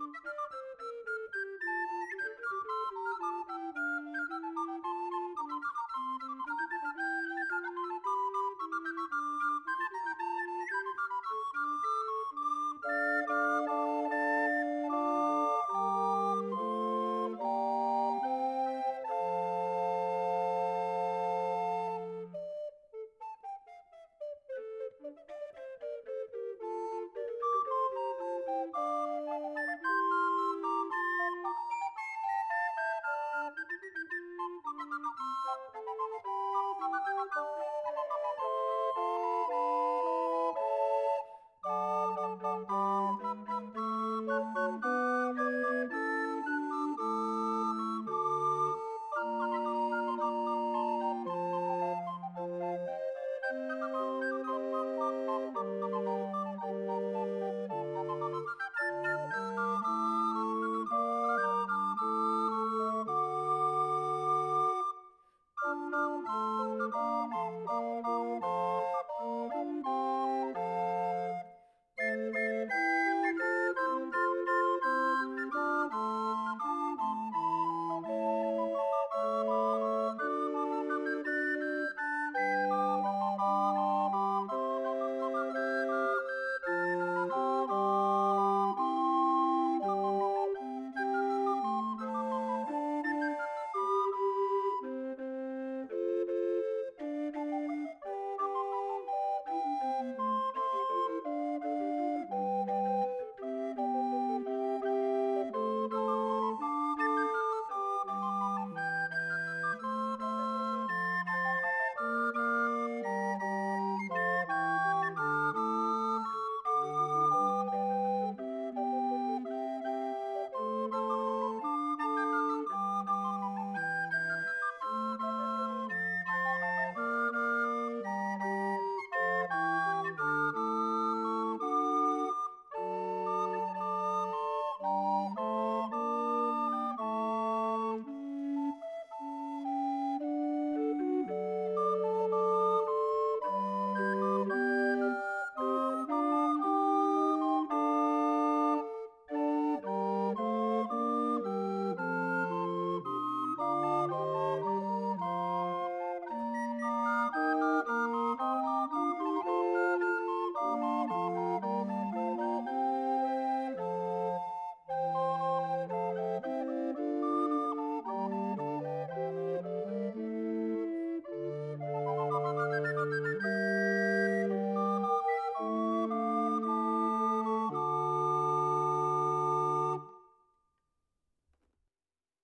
Música Thank you.